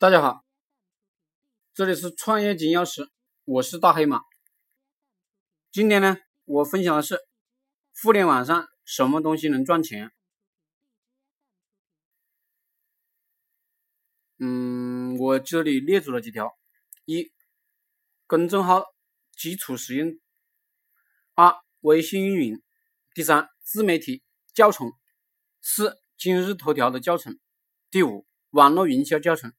大家好，这里是创业金钥匙，我是大黑马。今天呢，我分享的是互联网上什么东西能赚钱。嗯，我这里列举了几条：一、公众号基础使用；二、微信运营；第三，自媒体教程；四、今日头条的教程；第五，网络营销教程。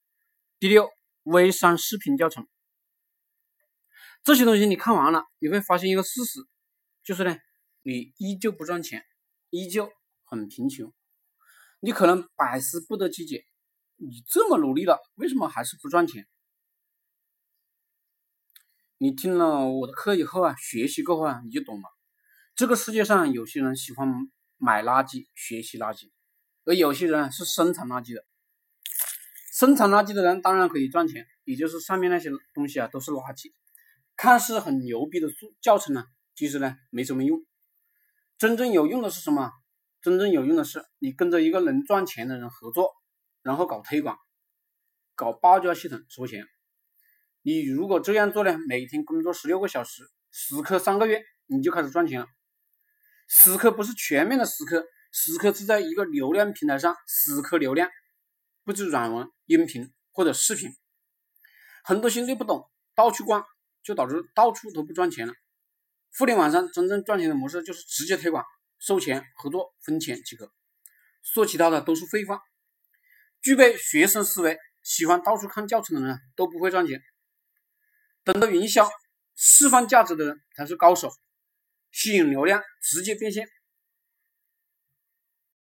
第六，微商视频教程，这些东西你看完了，你会发现一个事实，就是呢，你依旧不赚钱，依旧很贫穷，你可能百思不得其解，你这么努力了，为什么还是不赚钱？你听了我的课以后啊，学习过后啊，你就懂了。这个世界上有些人喜欢买垃圾，学习垃圾，而有些人是生产垃圾的。生产垃圾的人当然可以赚钱，也就是上面那些东西啊都是垃圾，看似很牛逼的教程呢，其实呢没什么用。真正有用的是什么？真正有用的是你跟着一个能赚钱的人合作，然后搞推广，搞报价系统收钱。你如果这样做呢，每天工作十六个小时，死磕三个月，你就开始赚钱了。死磕不是全面的死磕，死磕是在一个流量平台上死磕流量。不止软文、音频或者视频，很多心对不懂，到处逛，就导致到处都不赚钱了。互联网上真正赚钱的模式就是直接推广、收钱、合作、分钱即可，说其他的都是废话。具备学生思维、喜欢到处看教程的人都不会赚钱，懂得营销、释放价值的人才是高手，吸引流量，直接变现。